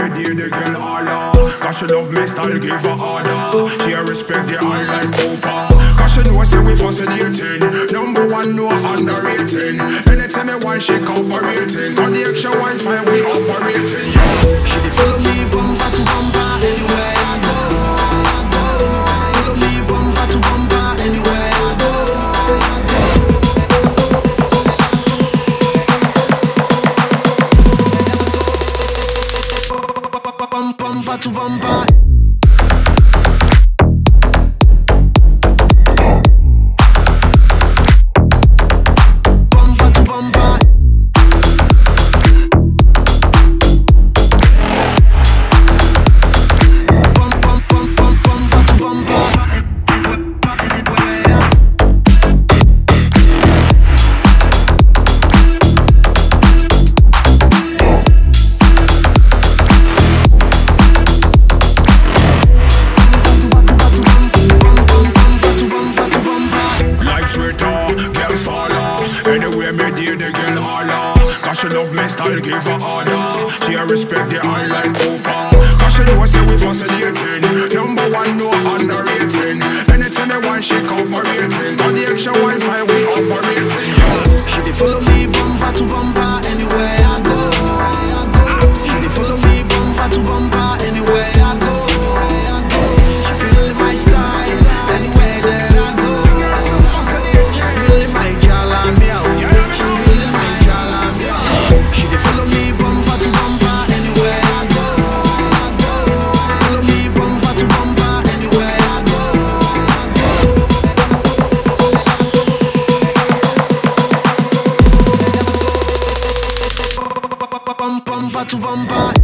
every day the girl holler Cause she love me style, give her order. She a respect the eye like Oprah. Cause she know I say we fascinating. Number one, no underrating. Anytime me want, she cooperating. Connection, Wi-Fi, we operating Bum- Bumper Like Twitter, girl follow Anywhere me dear the girl holla Cause she love me style, give her order. She a respect the eye like Cooper. Cause she know say we fascinating Number one, no underrating. Anytime me want, she cooperating. On the extra Wi-Fi, we operating to bumper.